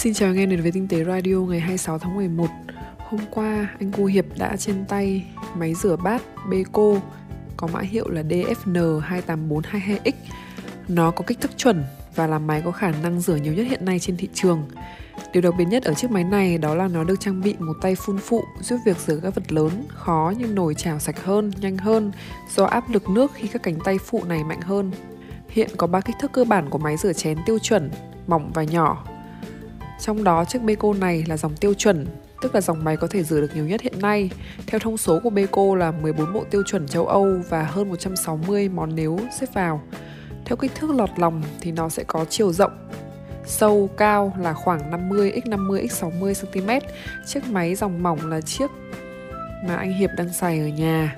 Xin chào nghe đến với Tinh tế Radio ngày 26 tháng 11 Hôm qua anh cô Hiệp đã trên tay máy rửa bát Beko có mã hiệu là DFN28422X Nó có kích thước chuẩn và là máy có khả năng rửa nhiều nhất hiện nay trên thị trường. Điều đặc biệt nhất ở chiếc máy này đó là nó được trang bị một tay phun phụ giúp việc rửa các vật lớn, khó như nồi chảo sạch hơn, nhanh hơn do áp lực nước khi các cánh tay phụ này mạnh hơn. Hiện có ba kích thước cơ bản của máy rửa chén tiêu chuẩn, mỏng và nhỏ trong đó chiếc Beko này là dòng tiêu chuẩn, tức là dòng máy có thể rửa được nhiều nhất hiện nay. Theo thông số của Beko là 14 bộ tiêu chuẩn châu Âu và hơn 160 món nếu xếp vào. Theo kích thước lọt lòng thì nó sẽ có chiều rộng sâu cao là khoảng 50 x 50 x 60 cm. Chiếc máy dòng mỏng là chiếc mà anh Hiệp đang xài ở nhà.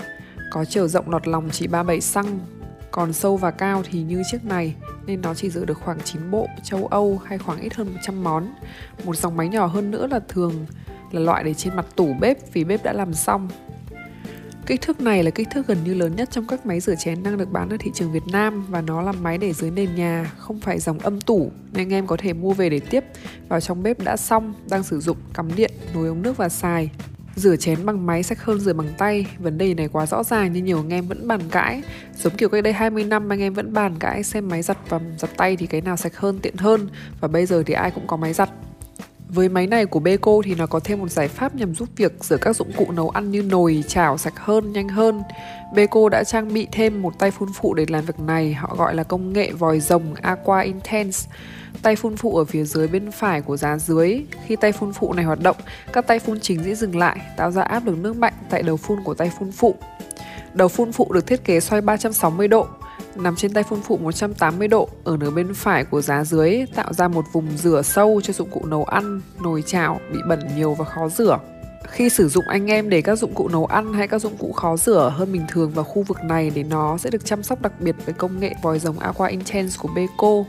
Có chiều rộng lọt lòng chỉ 37 cm, còn sâu và cao thì như chiếc này nên nó chỉ giữ được khoảng 9 bộ châu Âu hay khoảng ít hơn 100 món. Một dòng máy nhỏ hơn nữa là thường là loại để trên mặt tủ bếp vì bếp đã làm xong. Kích thước này là kích thước gần như lớn nhất trong các máy rửa chén đang được bán ở thị trường Việt Nam và nó là máy để dưới nền nhà, không phải dòng âm tủ nên anh em có thể mua về để tiếp vào trong bếp đã xong, đang sử dụng, cắm điện, nối ống nước và xài. Rửa chén bằng máy sạch hơn rửa bằng tay. Vấn đề này quá rõ ràng nhưng nhiều anh em vẫn bàn cãi. Giống kiểu cách đây 20 năm, anh em vẫn bàn cãi xem máy giặt và giặt tay thì cái nào sạch hơn, tiện hơn. Và bây giờ thì ai cũng có máy giặt với máy này của Beko thì nó có thêm một giải pháp nhằm giúp việc rửa các dụng cụ nấu ăn như nồi, chảo sạch hơn, nhanh hơn. Beko đã trang bị thêm một tay phun phụ để làm việc này, họ gọi là công nghệ vòi rồng Aqua Intense. Tay phun phụ ở phía dưới bên phải của giá dưới. Khi tay phun phụ này hoạt động, các tay phun chính sẽ dừng lại, tạo ra áp lực nước mạnh tại đầu phun của tay phun phụ. Đầu phun phụ được thiết kế xoay 360 độ, nằm trên tay phun phụ 180 độ ở nửa bên phải của giá dưới tạo ra một vùng rửa sâu cho dụng cụ nấu ăn, nồi chảo bị bẩn nhiều và khó rửa. Khi sử dụng anh em để các dụng cụ nấu ăn hay các dụng cụ khó rửa hơn bình thường vào khu vực này để nó sẽ được chăm sóc đặc biệt với công nghệ vòi rồng Aqua Intense của Beko.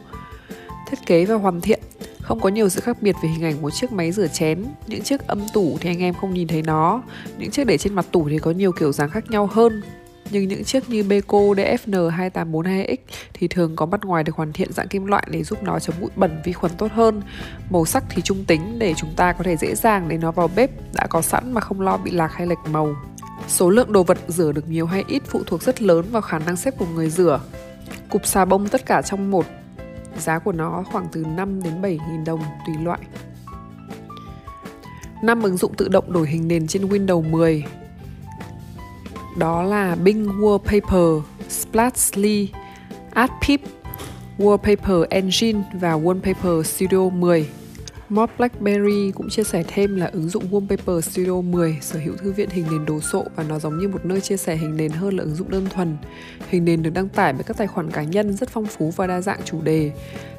Thiết kế và hoàn thiện không có nhiều sự khác biệt về hình ảnh một chiếc máy rửa chén Những chiếc âm tủ thì anh em không nhìn thấy nó Những chiếc để trên mặt tủ thì có nhiều kiểu dáng khác nhau hơn nhưng những chiếc như Beko DFN2842X thì thường có mặt ngoài được hoàn thiện dạng kim loại để giúp nó chống bụi bẩn vi khuẩn tốt hơn. Màu sắc thì trung tính để chúng ta có thể dễ dàng để nó vào bếp đã có sẵn mà không lo bị lạc hay lệch màu. Số lượng đồ vật rửa được nhiều hay ít phụ thuộc rất lớn vào khả năng xếp của người rửa. Cục xà bông tất cả trong một, Giá của nó khoảng từ 5 đến 7 nghìn đồng tùy loại. 5 ứng dụng tự động đổi hình nền trên Windows 10 đó là Bing Wallpaper, Splatly, AdPip, Wallpaper Engine và Wallpaper Studio 10. Mob BlackBerry cũng chia sẻ thêm là ứng dụng Wallpaper Studio 10 sở hữu thư viện hình nền đồ sộ và nó giống như một nơi chia sẻ hình nền hơn là ứng dụng đơn thuần. Hình nền được đăng tải bởi các tài khoản cá nhân rất phong phú và đa dạng chủ đề.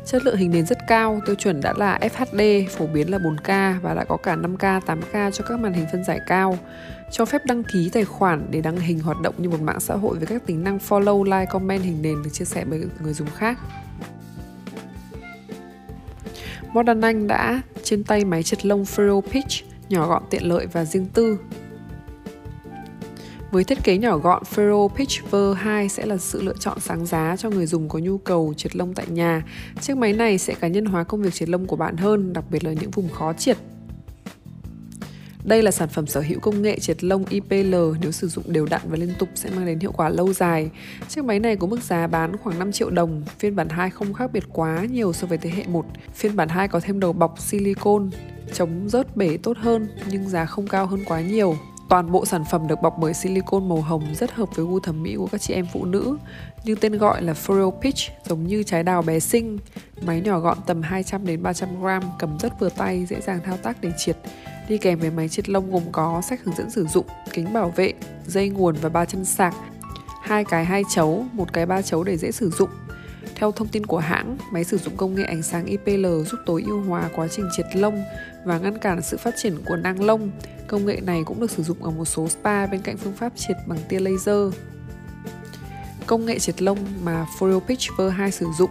Chất lượng hình nền rất cao, tiêu chuẩn đã là FHD, phổ biến là 4K và đã có cả 5K, 8K cho các màn hình phân giải cao. Cho phép đăng ký tài khoản để đăng hình hoạt động như một mạng xã hội với các tính năng follow, like, comment hình nền được chia sẻ bởi người dùng khác. Modern Anh đã trên tay máy chật lông Furrow Pitch, nhỏ gọn tiện lợi và riêng tư. Với thiết kế nhỏ gọn, Furrow Pitch Ver 2 sẽ là sự lựa chọn sáng giá cho người dùng có nhu cầu triệt lông tại nhà. Chiếc máy này sẽ cá nhân hóa công việc triệt lông của bạn hơn, đặc biệt là những vùng khó triệt đây là sản phẩm sở hữu công nghệ triệt lông IPL nếu sử dụng đều đặn và liên tục sẽ mang đến hiệu quả lâu dài. Chiếc máy này có mức giá bán khoảng 5 triệu đồng. Phiên bản 2 không khác biệt quá nhiều so với thế hệ 1. Phiên bản 2 có thêm đầu bọc silicon, chống rớt bể tốt hơn nhưng giá không cao hơn quá nhiều. Toàn bộ sản phẩm được bọc bởi silicone màu hồng rất hợp với gu thẩm mỹ của các chị em phụ nữ. Như tên gọi là Furrow Peach giống như trái đào bé xinh. Máy nhỏ gọn tầm 200 đến 300 gram, cầm rất vừa tay, dễ dàng thao tác để triệt. Đi kèm với máy triệt lông gồm có sách hướng dẫn sử dụng, kính bảo vệ, dây nguồn và ba chân sạc, hai cái hai chấu, một cái ba chấu để dễ sử dụng. Theo thông tin của hãng, máy sử dụng công nghệ ánh sáng IPL giúp tối ưu hóa quá trình triệt lông và ngăn cản sự phát triển của nang lông. Công nghệ này cũng được sử dụng ở một số spa bên cạnh phương pháp triệt bằng tia laser. Công nghệ triệt lông mà Foreo Pitch V2 sử dụng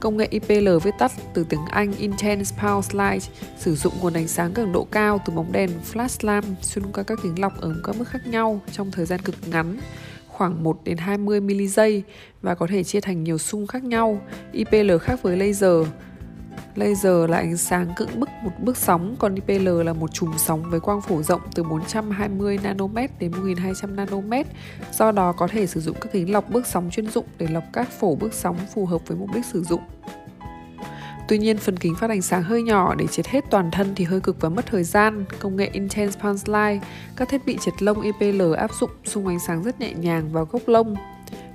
Công nghệ IPL viết tắt từ tiếng Anh Intense Pulse Light sử dụng nguồn ánh sáng cường độ cao từ bóng đèn flash lamp xuyên qua các kính lọc ở các mức khác nhau trong thời gian cực ngắn khoảng 1 đến 20 mili giây và có thể chia thành nhiều xung khác nhau. IPL khác với laser. Laser là ánh sáng cưỡng bức một bước sóng, còn IPL là một chùm sóng với quang phổ rộng từ 420 nanomet đến 1200 nanomet. Do đó có thể sử dụng các kính lọc bước sóng chuyên dụng để lọc các phổ bước sóng phù hợp với mục đích sử dụng. Tuy nhiên, phần kính phát ánh sáng hơi nhỏ để triệt hết toàn thân thì hơi cực và mất thời gian. Công nghệ Intense Punch Light, các thiết bị triệt lông IPL áp dụng xung ánh sáng rất nhẹ nhàng vào gốc lông.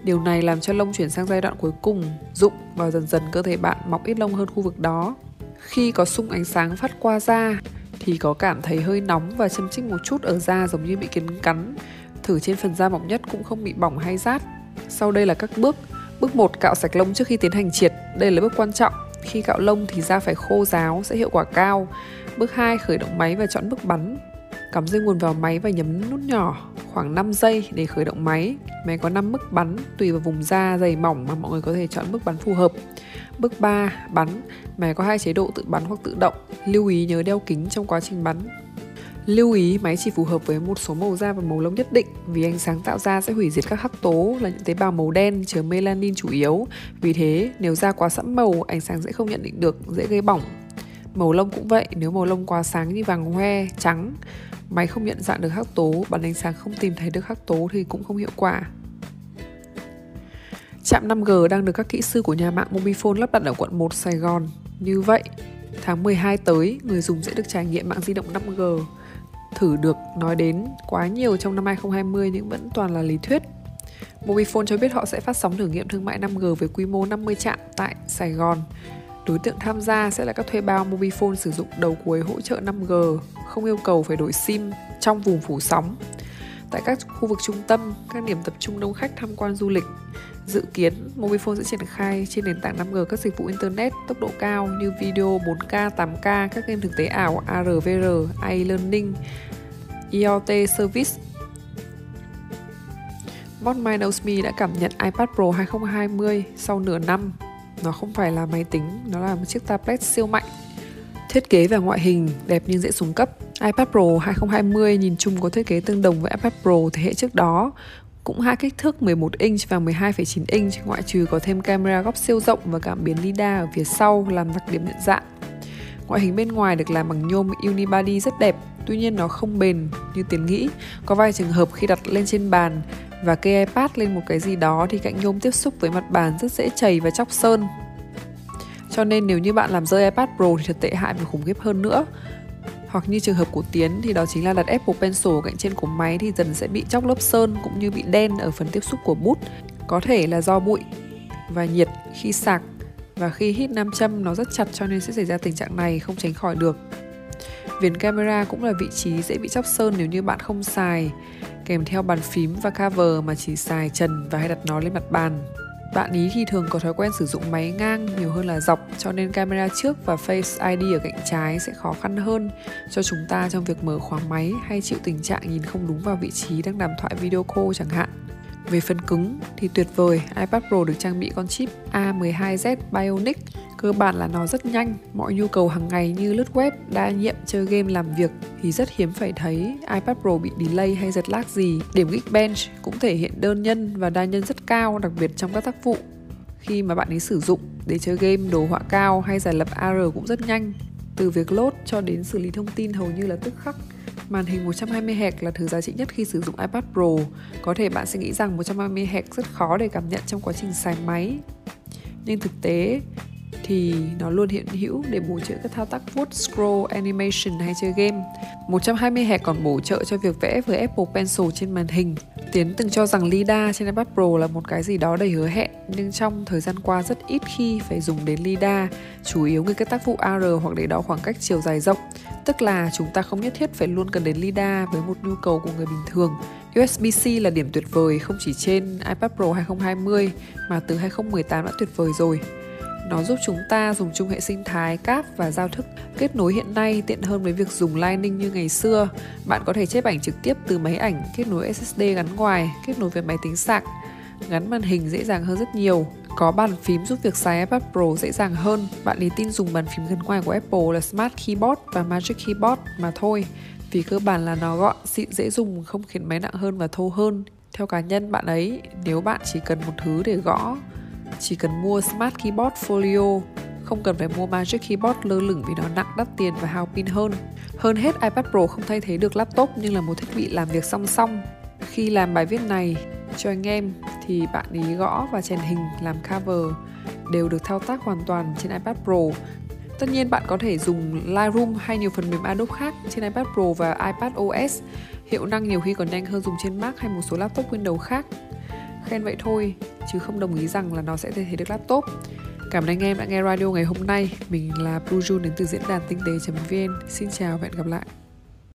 Điều này làm cho lông chuyển sang giai đoạn cuối cùng, rụng và dần dần cơ thể bạn mọc ít lông hơn khu vực đó. Khi có xung ánh sáng phát qua da thì có cảm thấy hơi nóng và châm chích một chút ở da giống như bị kiến cắn. Thử trên phần da mỏng nhất cũng không bị bỏng hay rát. Sau đây là các bước. Bước 1 cạo sạch lông trước khi tiến hành triệt. Đây là bước quan trọng. Khi cạo lông thì da phải khô ráo sẽ hiệu quả cao. Bước 2 khởi động máy và chọn bước bắn. Cắm dây nguồn vào máy và nhấn nút nhỏ khoảng 5 giây để khởi động máy. Máy có 5 mức bắn tùy vào vùng da dày mỏng mà mọi người có thể chọn mức bắn phù hợp. Bước 3, bắn. Máy có hai chế độ tự bắn hoặc tự động. Lưu ý nhớ đeo kính trong quá trình bắn. Lưu ý máy chỉ phù hợp với một số màu da và màu lông nhất định vì ánh sáng tạo ra sẽ hủy diệt các hắc tố là những tế bào màu đen chứa melanin chủ yếu. Vì thế, nếu da quá sẫm màu, ánh sáng sẽ không nhận định được, dễ gây bỏng. Màu lông cũng vậy, nếu màu lông quá sáng như vàng hoe, trắng, máy không nhận dạng được hắc tố, bắn ánh sáng không tìm thấy được hắc tố thì cũng không hiệu quả. Trạm 5G đang được các kỹ sư của nhà mạng Mobifone lắp đặt ở quận 1 Sài Gòn. Như vậy, tháng 12 tới, người dùng sẽ được trải nghiệm mạng di động 5G. Thử được nói đến quá nhiều trong năm 2020 nhưng vẫn toàn là lý thuyết. Mobifone cho biết họ sẽ phát sóng thử nghiệm thương mại 5G với quy mô 50 trạm tại Sài Gòn. Đối tượng tham gia sẽ là các thuê bao Mobifone sử dụng đầu cuối hỗ trợ 5G, không yêu cầu phải đổi SIM trong vùng phủ sóng. Tại các khu vực trung tâm, các điểm tập trung đông khách tham quan du lịch, Dự kiến, Mobifone sẽ triển khai trên nền tảng 5G các dịch vụ Internet tốc độ cao như video 4K, 8K, các game thực tế ảo, AR, VR, e-learning, IoT service. Mod My Knows Me đã cảm nhận iPad Pro 2020 sau nửa năm. Nó không phải là máy tính, nó là một chiếc tablet siêu mạnh. Thiết kế và ngoại hình đẹp nhưng dễ xuống cấp iPad Pro 2020 nhìn chung có thiết kế tương đồng với iPad Pro thế hệ trước đó, cũng hai kích thước 11 inch và 12,9 inch ngoại trừ có thêm camera góc siêu rộng và cảm biến LiDAR ở phía sau làm đặc điểm nhận dạng. Ngoại hình bên ngoài được làm bằng nhôm unibody rất đẹp, tuy nhiên nó không bền như Tiến nghĩ. Có vài trường hợp khi đặt lên trên bàn và kê iPad lên một cái gì đó thì cạnh nhôm tiếp xúc với mặt bàn rất dễ chảy và chóc sơn. Cho nên nếu như bạn làm rơi iPad Pro thì thật tệ hại và khủng khiếp hơn nữa hoặc như trường hợp của Tiến thì đó chính là đặt Apple Pencil cạnh trên của máy thì dần sẽ bị chóc lớp sơn cũng như bị đen ở phần tiếp xúc của bút. Có thể là do bụi và nhiệt khi sạc và khi hít nam châm nó rất chặt cho nên sẽ xảy ra tình trạng này, không tránh khỏi được. Viền camera cũng là vị trí dễ bị chóc sơn nếu như bạn không xài kèm theo bàn phím và cover mà chỉ xài trần và hay đặt nó lên mặt bàn. Bạn ý thì thường có thói quen sử dụng máy ngang nhiều hơn là dọc, cho nên camera trước và Face ID ở cạnh trái sẽ khó khăn hơn cho chúng ta trong việc mở khóa máy hay chịu tình trạng nhìn không đúng vào vị trí đang đàm thoại video call chẳng hạn. Về phần cứng thì tuyệt vời, iPad Pro được trang bị con chip A12Z Bionic. Cơ bản là nó rất nhanh, mọi nhu cầu hàng ngày như lướt web, đa nhiệm, chơi game, làm việc thì rất hiếm phải thấy iPad Pro bị delay hay giật lag gì. Điểm Geekbench cũng thể hiện đơn nhân và đa nhân rất cao, đặc biệt trong các tác vụ khi mà bạn ấy sử dụng để chơi game đồ họa cao hay giải lập AR cũng rất nhanh. Từ việc load cho đến xử lý thông tin hầu như là tức khắc Màn hình 120Hz là thứ giá trị nhất khi sử dụng iPad Pro. Có thể bạn sẽ nghĩ rằng 120Hz rất khó để cảm nhận trong quá trình xài máy. Nhưng thực tế thì nó luôn hiện hữu để bổ trợ các thao tác vuốt, scroll, animation hay chơi game. 120Hz còn bổ trợ cho việc vẽ với Apple Pencil trên màn hình. Tiến từng cho rằng LiDAR trên iPad Pro là một cái gì đó đầy hứa hẹn, nhưng trong thời gian qua rất ít khi phải dùng đến LiDAR, chủ yếu người các tác vụ AR hoặc để đo khoảng cách chiều dài rộng. Tức là chúng ta không nhất thiết phải luôn cần đến LiDAR với một nhu cầu của người bình thường. USB-C là điểm tuyệt vời không chỉ trên iPad Pro 2020 mà từ 2018 đã tuyệt vời rồi. Nó giúp chúng ta dùng chung hệ sinh thái cáp và giao thức. Kết nối hiện nay tiện hơn với việc dùng Lightning như ngày xưa. Bạn có thể chép ảnh trực tiếp từ máy ảnh, kết nối SSD gắn ngoài, kết nối với máy tính sạc. Gắn màn hình dễ dàng hơn rất nhiều. Có bàn phím giúp việc xài iPad Pro dễ dàng hơn. Bạn lý tin dùng bàn phím gắn ngoài của Apple là Smart Keyboard và Magic Keyboard mà thôi. Vì cơ bản là nó gọn, xịn dễ dùng, không khiến máy nặng hơn và thô hơn. Theo cá nhân bạn ấy, nếu bạn chỉ cần một thứ để gõ chỉ cần mua Smart Keyboard Folio không cần phải mua Magic Keyboard lơ lửng vì nó nặng đắt tiền và hao pin hơn. Hơn hết, iPad Pro không thay thế được laptop nhưng là một thiết bị làm việc song song. Khi làm bài viết này cho anh em thì bạn ý gõ và chèn hình làm cover đều được thao tác hoàn toàn trên iPad Pro. Tất nhiên bạn có thể dùng Lightroom hay nhiều phần mềm Adobe khác trên iPad Pro và iPad OS. Hiệu năng nhiều khi còn nhanh hơn dùng trên Mac hay một số laptop Windows khác. Khen vậy thôi, chứ không đồng ý rằng là nó sẽ thay thế được laptop. Cảm ơn anh em đã nghe radio ngày hôm nay. Mình là Blue June đến từ diễn đàn tinh tế.vn. Xin chào và hẹn gặp lại.